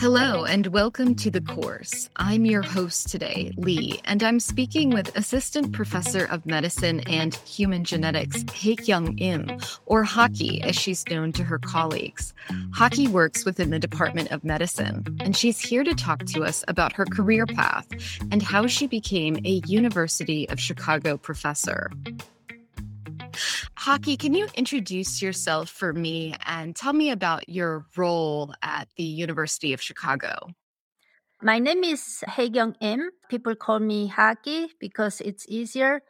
Hello, and welcome to the course. I'm your host today, Lee, and I'm speaking with Assistant Professor of Medicine and Human Genetics, Hae Kyung Im, or Haky as she's known to her colleagues. Haky works within the Department of Medicine, and she's here to talk to us about her career path and how she became a University of Chicago professor. Haky, can you introduce yourself for me and tell me about your role at the University of Chicago? My name is Hae Kyung Im. People call me Haky because it's easier.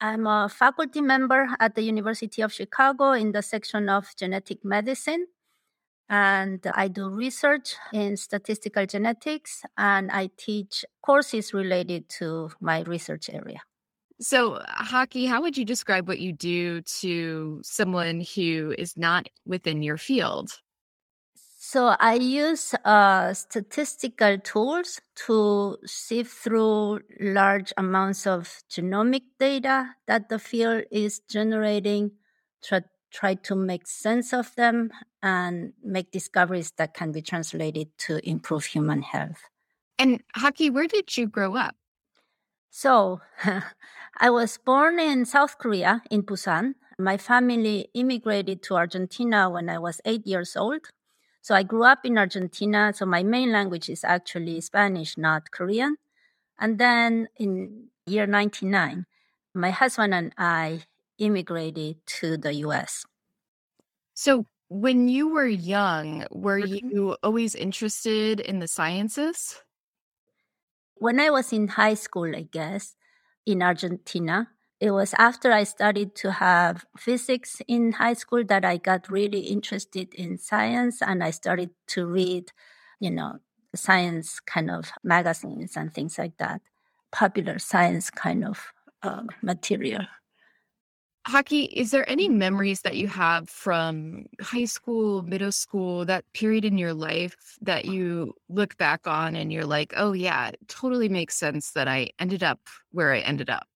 I'm a faculty member at the University of Chicago in the section of genetic medicine. And I do research in statistical genetics and I teach courses related to my research area. So, Haky, how would you describe what you do to someone who is not within your field? So, I use uh, statistical tools to sift through large amounts of genomic data that the field is generating, try, try to make sense of them, and make discoveries that can be translated to improve human health. And, Haky, where did you grow up? So, I was born in South Korea, in Busan. My family immigrated to Argentina when I was eight years old. So, I grew up in Argentina. So, my main language is actually Spanish, not Korean. And then in year 99, my husband and I immigrated to the US. So, when you were young, were mm-hmm. you always interested in the sciences? When I was in high school, I guess, in Argentina, it was after I started to have physics in high school that I got really interested in science and I started to read, you know, science kind of magazines and things like that, popular science kind of uh, material. Haky, is there any memories that you have from high school, middle school, that period in your life that you look back on and you're like, oh, yeah, it totally makes sense that I ended up where I ended up?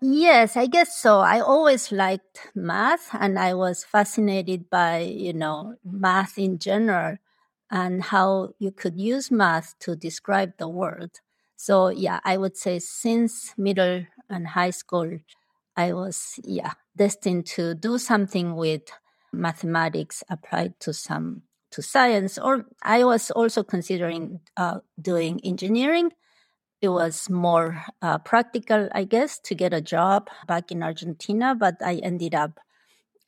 Yes, I guess so. I always liked math and I was fascinated by, you know, math in general and how you could use math to describe the world. So, yeah, I would say since middle and high school, I was, yeah, destined to do something with mathematics applied to some to science. Or I was also considering uh, doing engineering. It was more uh, practical, I guess, to get a job back in Argentina, but I ended up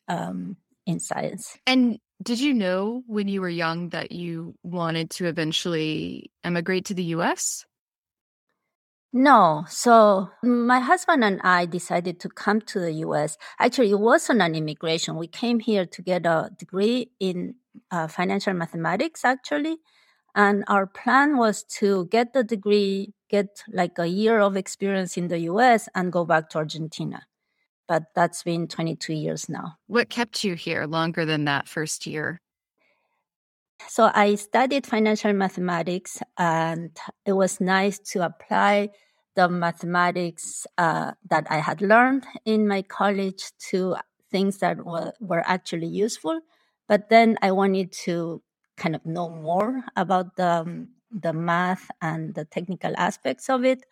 um, in science. And did you know when you were young that you wanted to eventually emigrate to the US? No. So my husband and I decided to come to the US. Actually, it wasn't an immigration. We came here to get a degree in uh, financial mathematics, actually. And our plan was to get the degree, get like a year of experience in the US, and go back to Argentina. But that's been 22 years now. What kept you here longer than that first year? So I studied financial mathematics, and it was nice to apply the mathematics uh, that I had learned in my college to things that were, were actually useful. But then I wanted to kind of know more about the, the math and the technical aspects of it.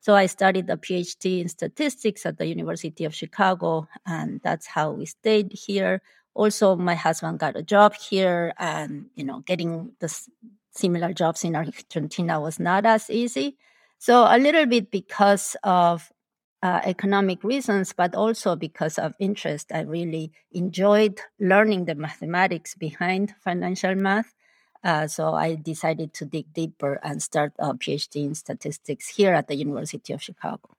So I studied a PhD in statistics at the University of Chicago, and that's how we stayed here also my husband got a job here and you know getting the similar jobs in argentina was not as easy so a little bit because of uh, economic reasons but also because of interest i really enjoyed learning the mathematics behind financial math uh, so i decided to dig deeper and start a phd in statistics here at the university of chicago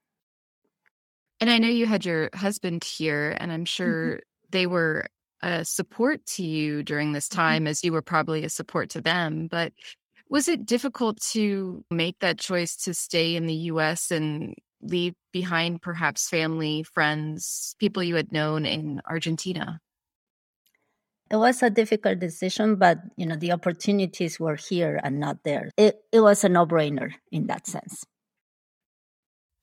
and i know you had your husband here and i'm mm-hmm. sure mm-hmm. they were a support to you during this mm-hmm. time as you were probably a support to them. But was it difficult to make that choice to stay in the US and leave behind perhaps family, friends, people you had known in Argentina? It was a difficult decision, but you know the opportunities were here and not there. It it was a no-brainer in that sense.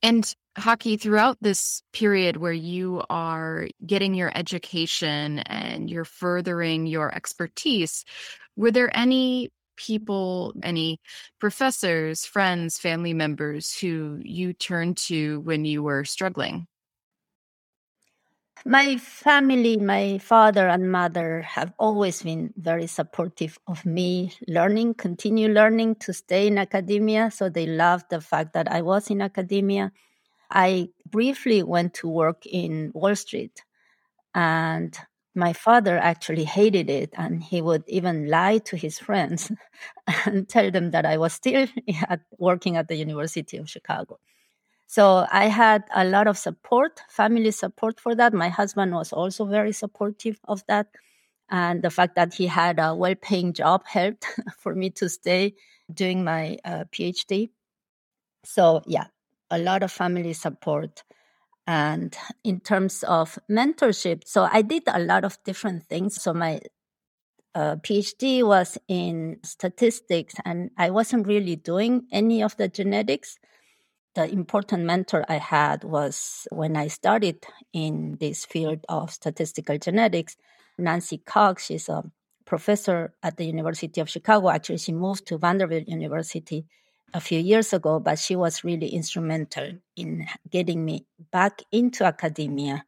And Haky, throughout this period where you are getting your education and you're furthering your expertise, were there any people, any professors, friends, family members who you turned to when you were struggling? My family, my father and mother have always been very supportive of me learning, continue learning to stay in academia. So they loved the fact that I was in academia. I briefly went to work in Wall Street and my father actually hated it and he would even lie to his friends and tell them that I was still at, working at the University of Chicago. So I had a lot of support, family support for that. My husband was also very supportive of that. And the fact that he had a well paying job helped for me to stay doing my uh, PhD. So, yeah, a lot of family support. And in terms of mentorship, so I did a lot of different things. So, my uh, PhD was in statistics, and I wasn't really doing any of the genetics the important mentor I had was when I started in this field of statistical genetics, Nancy Cox. She's a professor at the University of Chicago. Actually, she moved to Vanderbilt University a few years ago, but she was really instrumental in getting me back into academia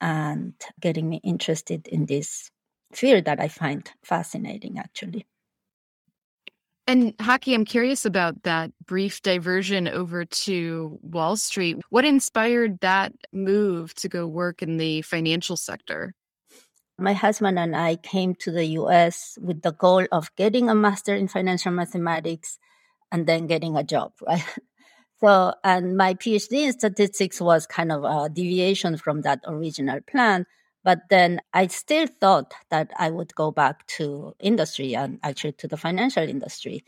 and getting me interested in this field that I find fascinating, actually. And Haky, I'm curious about that brief diversion over to Wall Street. What inspired that move to go work in the financial sector? My husband and I came to the US with the goal of getting a master in financial mathematics and then getting a job, right? So, and my PhD in statistics was kind of a deviation from that original plan. But then I still thought that I would go back to industry and actually to the financial industry.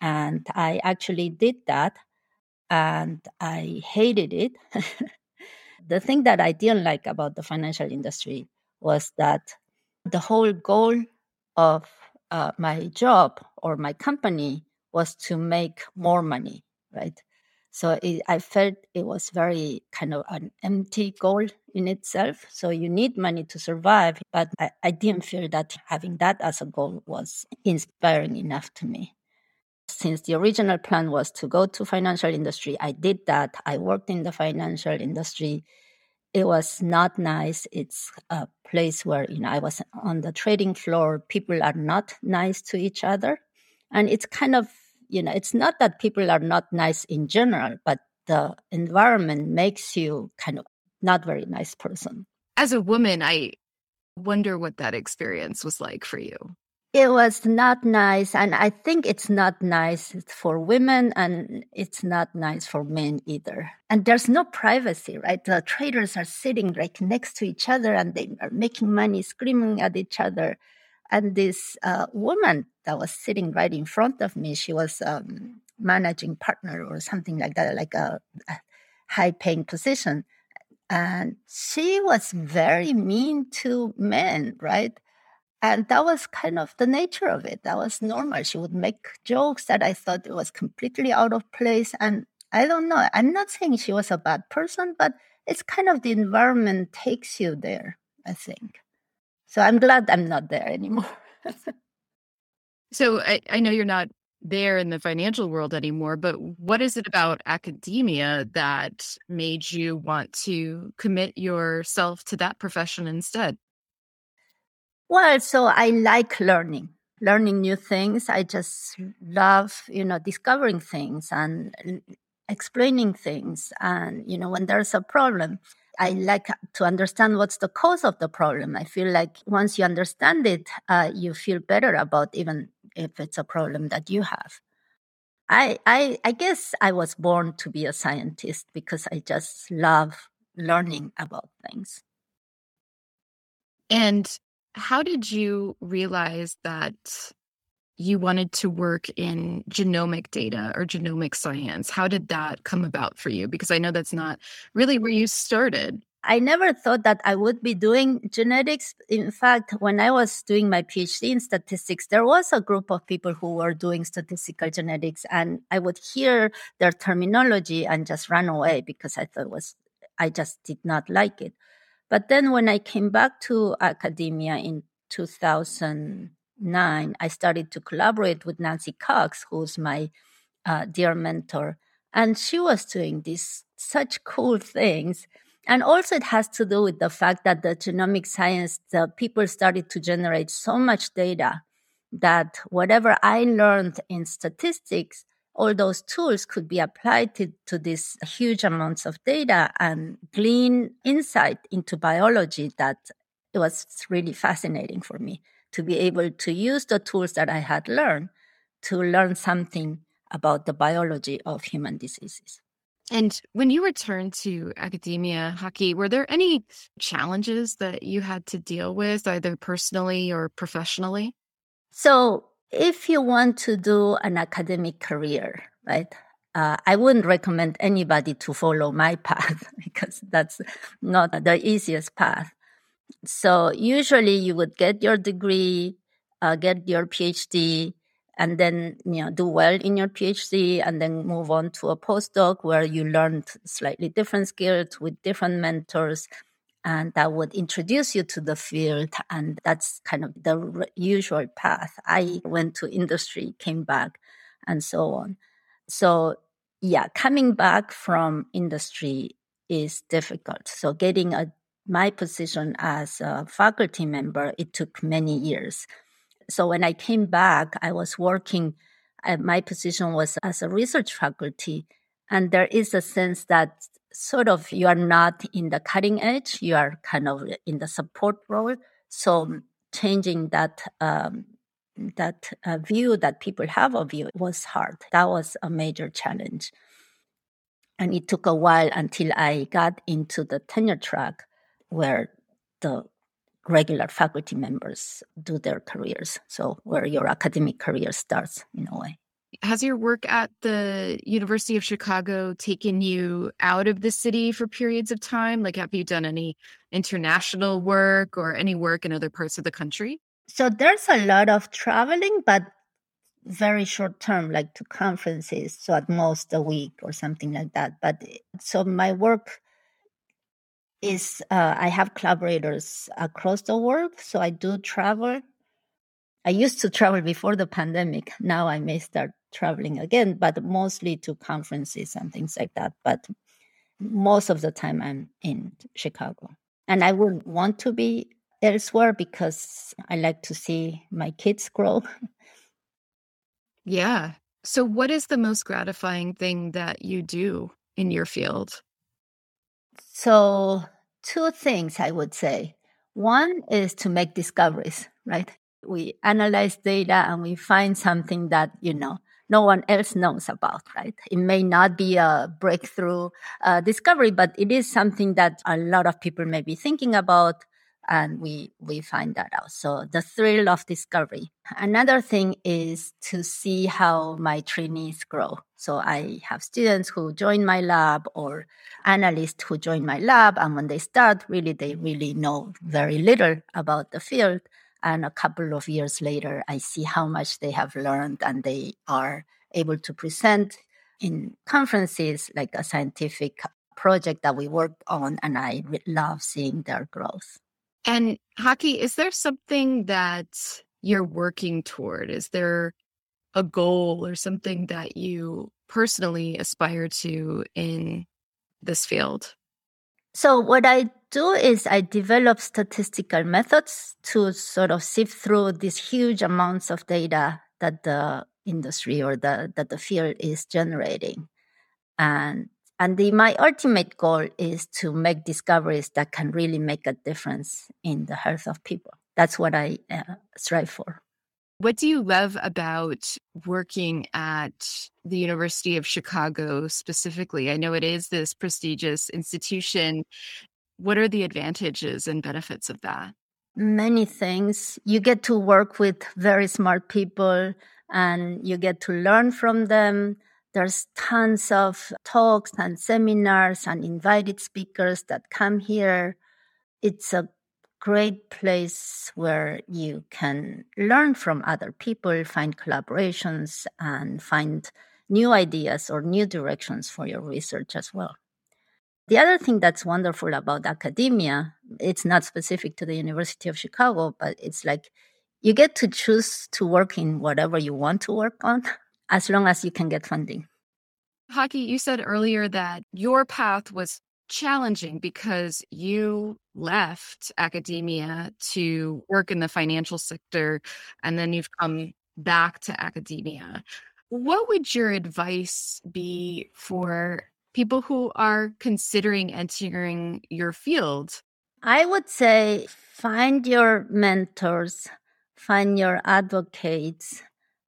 And I actually did that and I hated it. the thing that I didn't like about the financial industry was that the whole goal of uh, my job or my company was to make more money, right? So it, I felt it was very kind of an empty goal in itself. So you need money to survive, but I, I didn't feel that having that as a goal was inspiring enough to me. Since the original plan was to go to financial industry, I did that. I worked in the financial industry. It was not nice. It's a place where, you know, I was on the trading floor. People are not nice to each other. And it's kind of you know, it's not that people are not nice in general, but the environment makes you kind of not very nice person. As a woman, I wonder what that experience was like for you. It was not nice. And I think it's not nice for women and it's not nice for men either. And there's no privacy, right? The traders are sitting right next to each other and they are making money, screaming at each other. And this uh, woman that was sitting right in front of me, she was um, managing partner or something like that, like a, a high paying position. And she was very mean to men, right? And that was kind of the nature of it. That was normal. She would make jokes that I thought it was completely out of place. And I don't know. I'm not saying she was a bad person, but it's kind of the environment takes you there, I think. So I'm glad I'm not there anymore. so I, I know you're not there in the financial world anymore, but what is it about academia that made you want to commit yourself to that profession instead? Well, so I like learning, learning new things. I just love, you know, discovering things and explaining things. And, you know, when there's a problem, I like to understand what's the cause of the problem. I feel like once you understand it, uh, you feel better about even if it's a problem that you have. I, I, I guess I was born to be a scientist because I just love learning about things. And how did you realize that you wanted to work in genomic data or genomic science. How did that come about for you? Because I know that's not really where you started. I never thought that I would be doing genetics. In fact, when I was doing my PhD in statistics, there was a group of people who were doing statistical genetics, and I would hear their terminology and just run away because I thought was, I just did not like it. But then when I came back to academia in 2000, 2009, I started to collaborate with Nancy Cox, who's my uh, dear mentor. And she was doing these such cool things. And also, it has to do with the fact that the genomic science, the people started to generate so much data that whatever I learned in statistics, all those tools could be applied to, to these huge amounts of data and glean insight into biology that it was really fascinating for me to be able to use the tools that I had learned to learn something about the biology of human diseases. And when you returned to academia, Haky, were there any challenges that you had to deal with, either personally or professionally? So, if you want to do an academic career, right, uh, I wouldn't recommend anybody to follow my path because that's not the easiest path. So, usually you would get your degree, uh, get your PhD, and then you know do well in your PhD, and then move on to a postdoc where you learned slightly different skills with different mentors and that would introduce you to the field. And that's kind of the usual path. I went to industry, came back, and so on. So, yeah, coming back from industry is difficult. So, getting a my position as a faculty member, it took many years. So when I came back, I was working, uh, my position was as a research faculty. And there is a sense that sort of you are not in the cutting edge, you are kind of in the support role. So changing that um, that uh, view that people have of you was hard. That was a major challenge. And it took a while until I got into the tenure track where the regular faculty members do their careers. So, where your academic career starts in a way. Has your work at the University of Chicago taken you out of the city for periods of time? Like, have you done any international work or any work in other parts of the country? So, there's a lot of traveling, but very short term, like to conferences. So, at most a week or something like that. But so, my work is uh, I have collaborators across the world. So, I do travel. I used to travel before the pandemic. Now I may start traveling again, but mostly to conferences and things like that. But most of the time I'm in Chicago. And I would want to be elsewhere because I like to see my kids grow. Yeah. So, what is the most gratifying thing that you do in your field? So, two things I would say. One is to make discoveries, right? We analyze data and we find something that, you know, no one else knows about, right? It may not be a breakthrough uh, discovery, but it is something that a lot of people may be thinking about, and we we find that out. So the thrill of discovery. Another thing is to see how my trainees grow. So I have students who join my lab or analysts who join my lab, and when they start, really they really know very little about the field and a couple of years later, I see how much they have learned and they are able to present in conferences like a scientific project that we worked on. And I love seeing their growth. And Haky, is there something that you're working toward? Is there a goal or something that you personally aspire to in this field? So, what I do is I develop statistical methods to sort of sift through these huge amounts of data that the industry or the that the field is generating. And and the, my ultimate goal is to make discoveries that can really make a difference in the health of people. That's what I uh, strive for. What do you love about working at the University of Chicago specifically? I know it is this prestigious institution. What are the advantages and benefits of that? Many things. You get to work with very smart people and you get to learn from them. There's tons of talks and seminars and invited speakers that come here. It's a great place where you can learn from other people, find collaborations, and find new ideas or new directions for your research as well. The other thing that's wonderful about academia, it's not specific to the University of Chicago, but it's like you get to choose to work in whatever you want to work on as long as you can get funding. Haky, you said earlier that your path was challenging because you left academia to work in the financial sector and then you've come back to academia. What would your advice be for people who are considering entering your field? I would say find your mentors, find your advocates,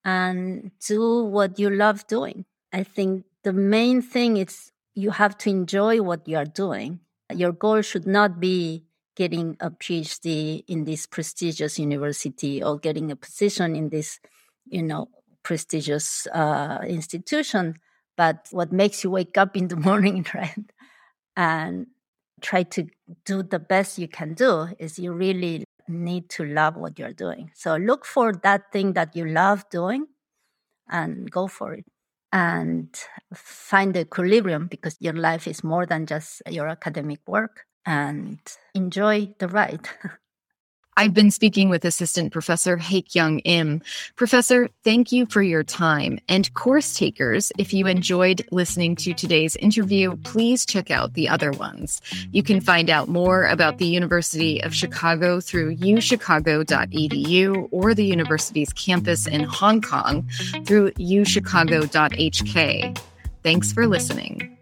and do what you love doing. I think the main thing is you have to enjoy what you are doing. Your goal should not be getting a PhD in this prestigious university or getting a position in this, you know, prestigious uh, institution. But what makes you wake up in the morning, right? And try to do the best you can do is you really need to love what you're doing. So look for that thing that you love doing and go for it and find the equilibrium because your life is more than just your academic work and enjoy the ride. I've been speaking with Assistant Professor Hae Kyung Im. Professor, thank you for your time. And course takers, if you enjoyed listening to today's interview, please check out the other ones. You can find out more about the University of Chicago through uchicago.edu or the university's campus in Hong Kong through uchicago.hk. Thanks for listening.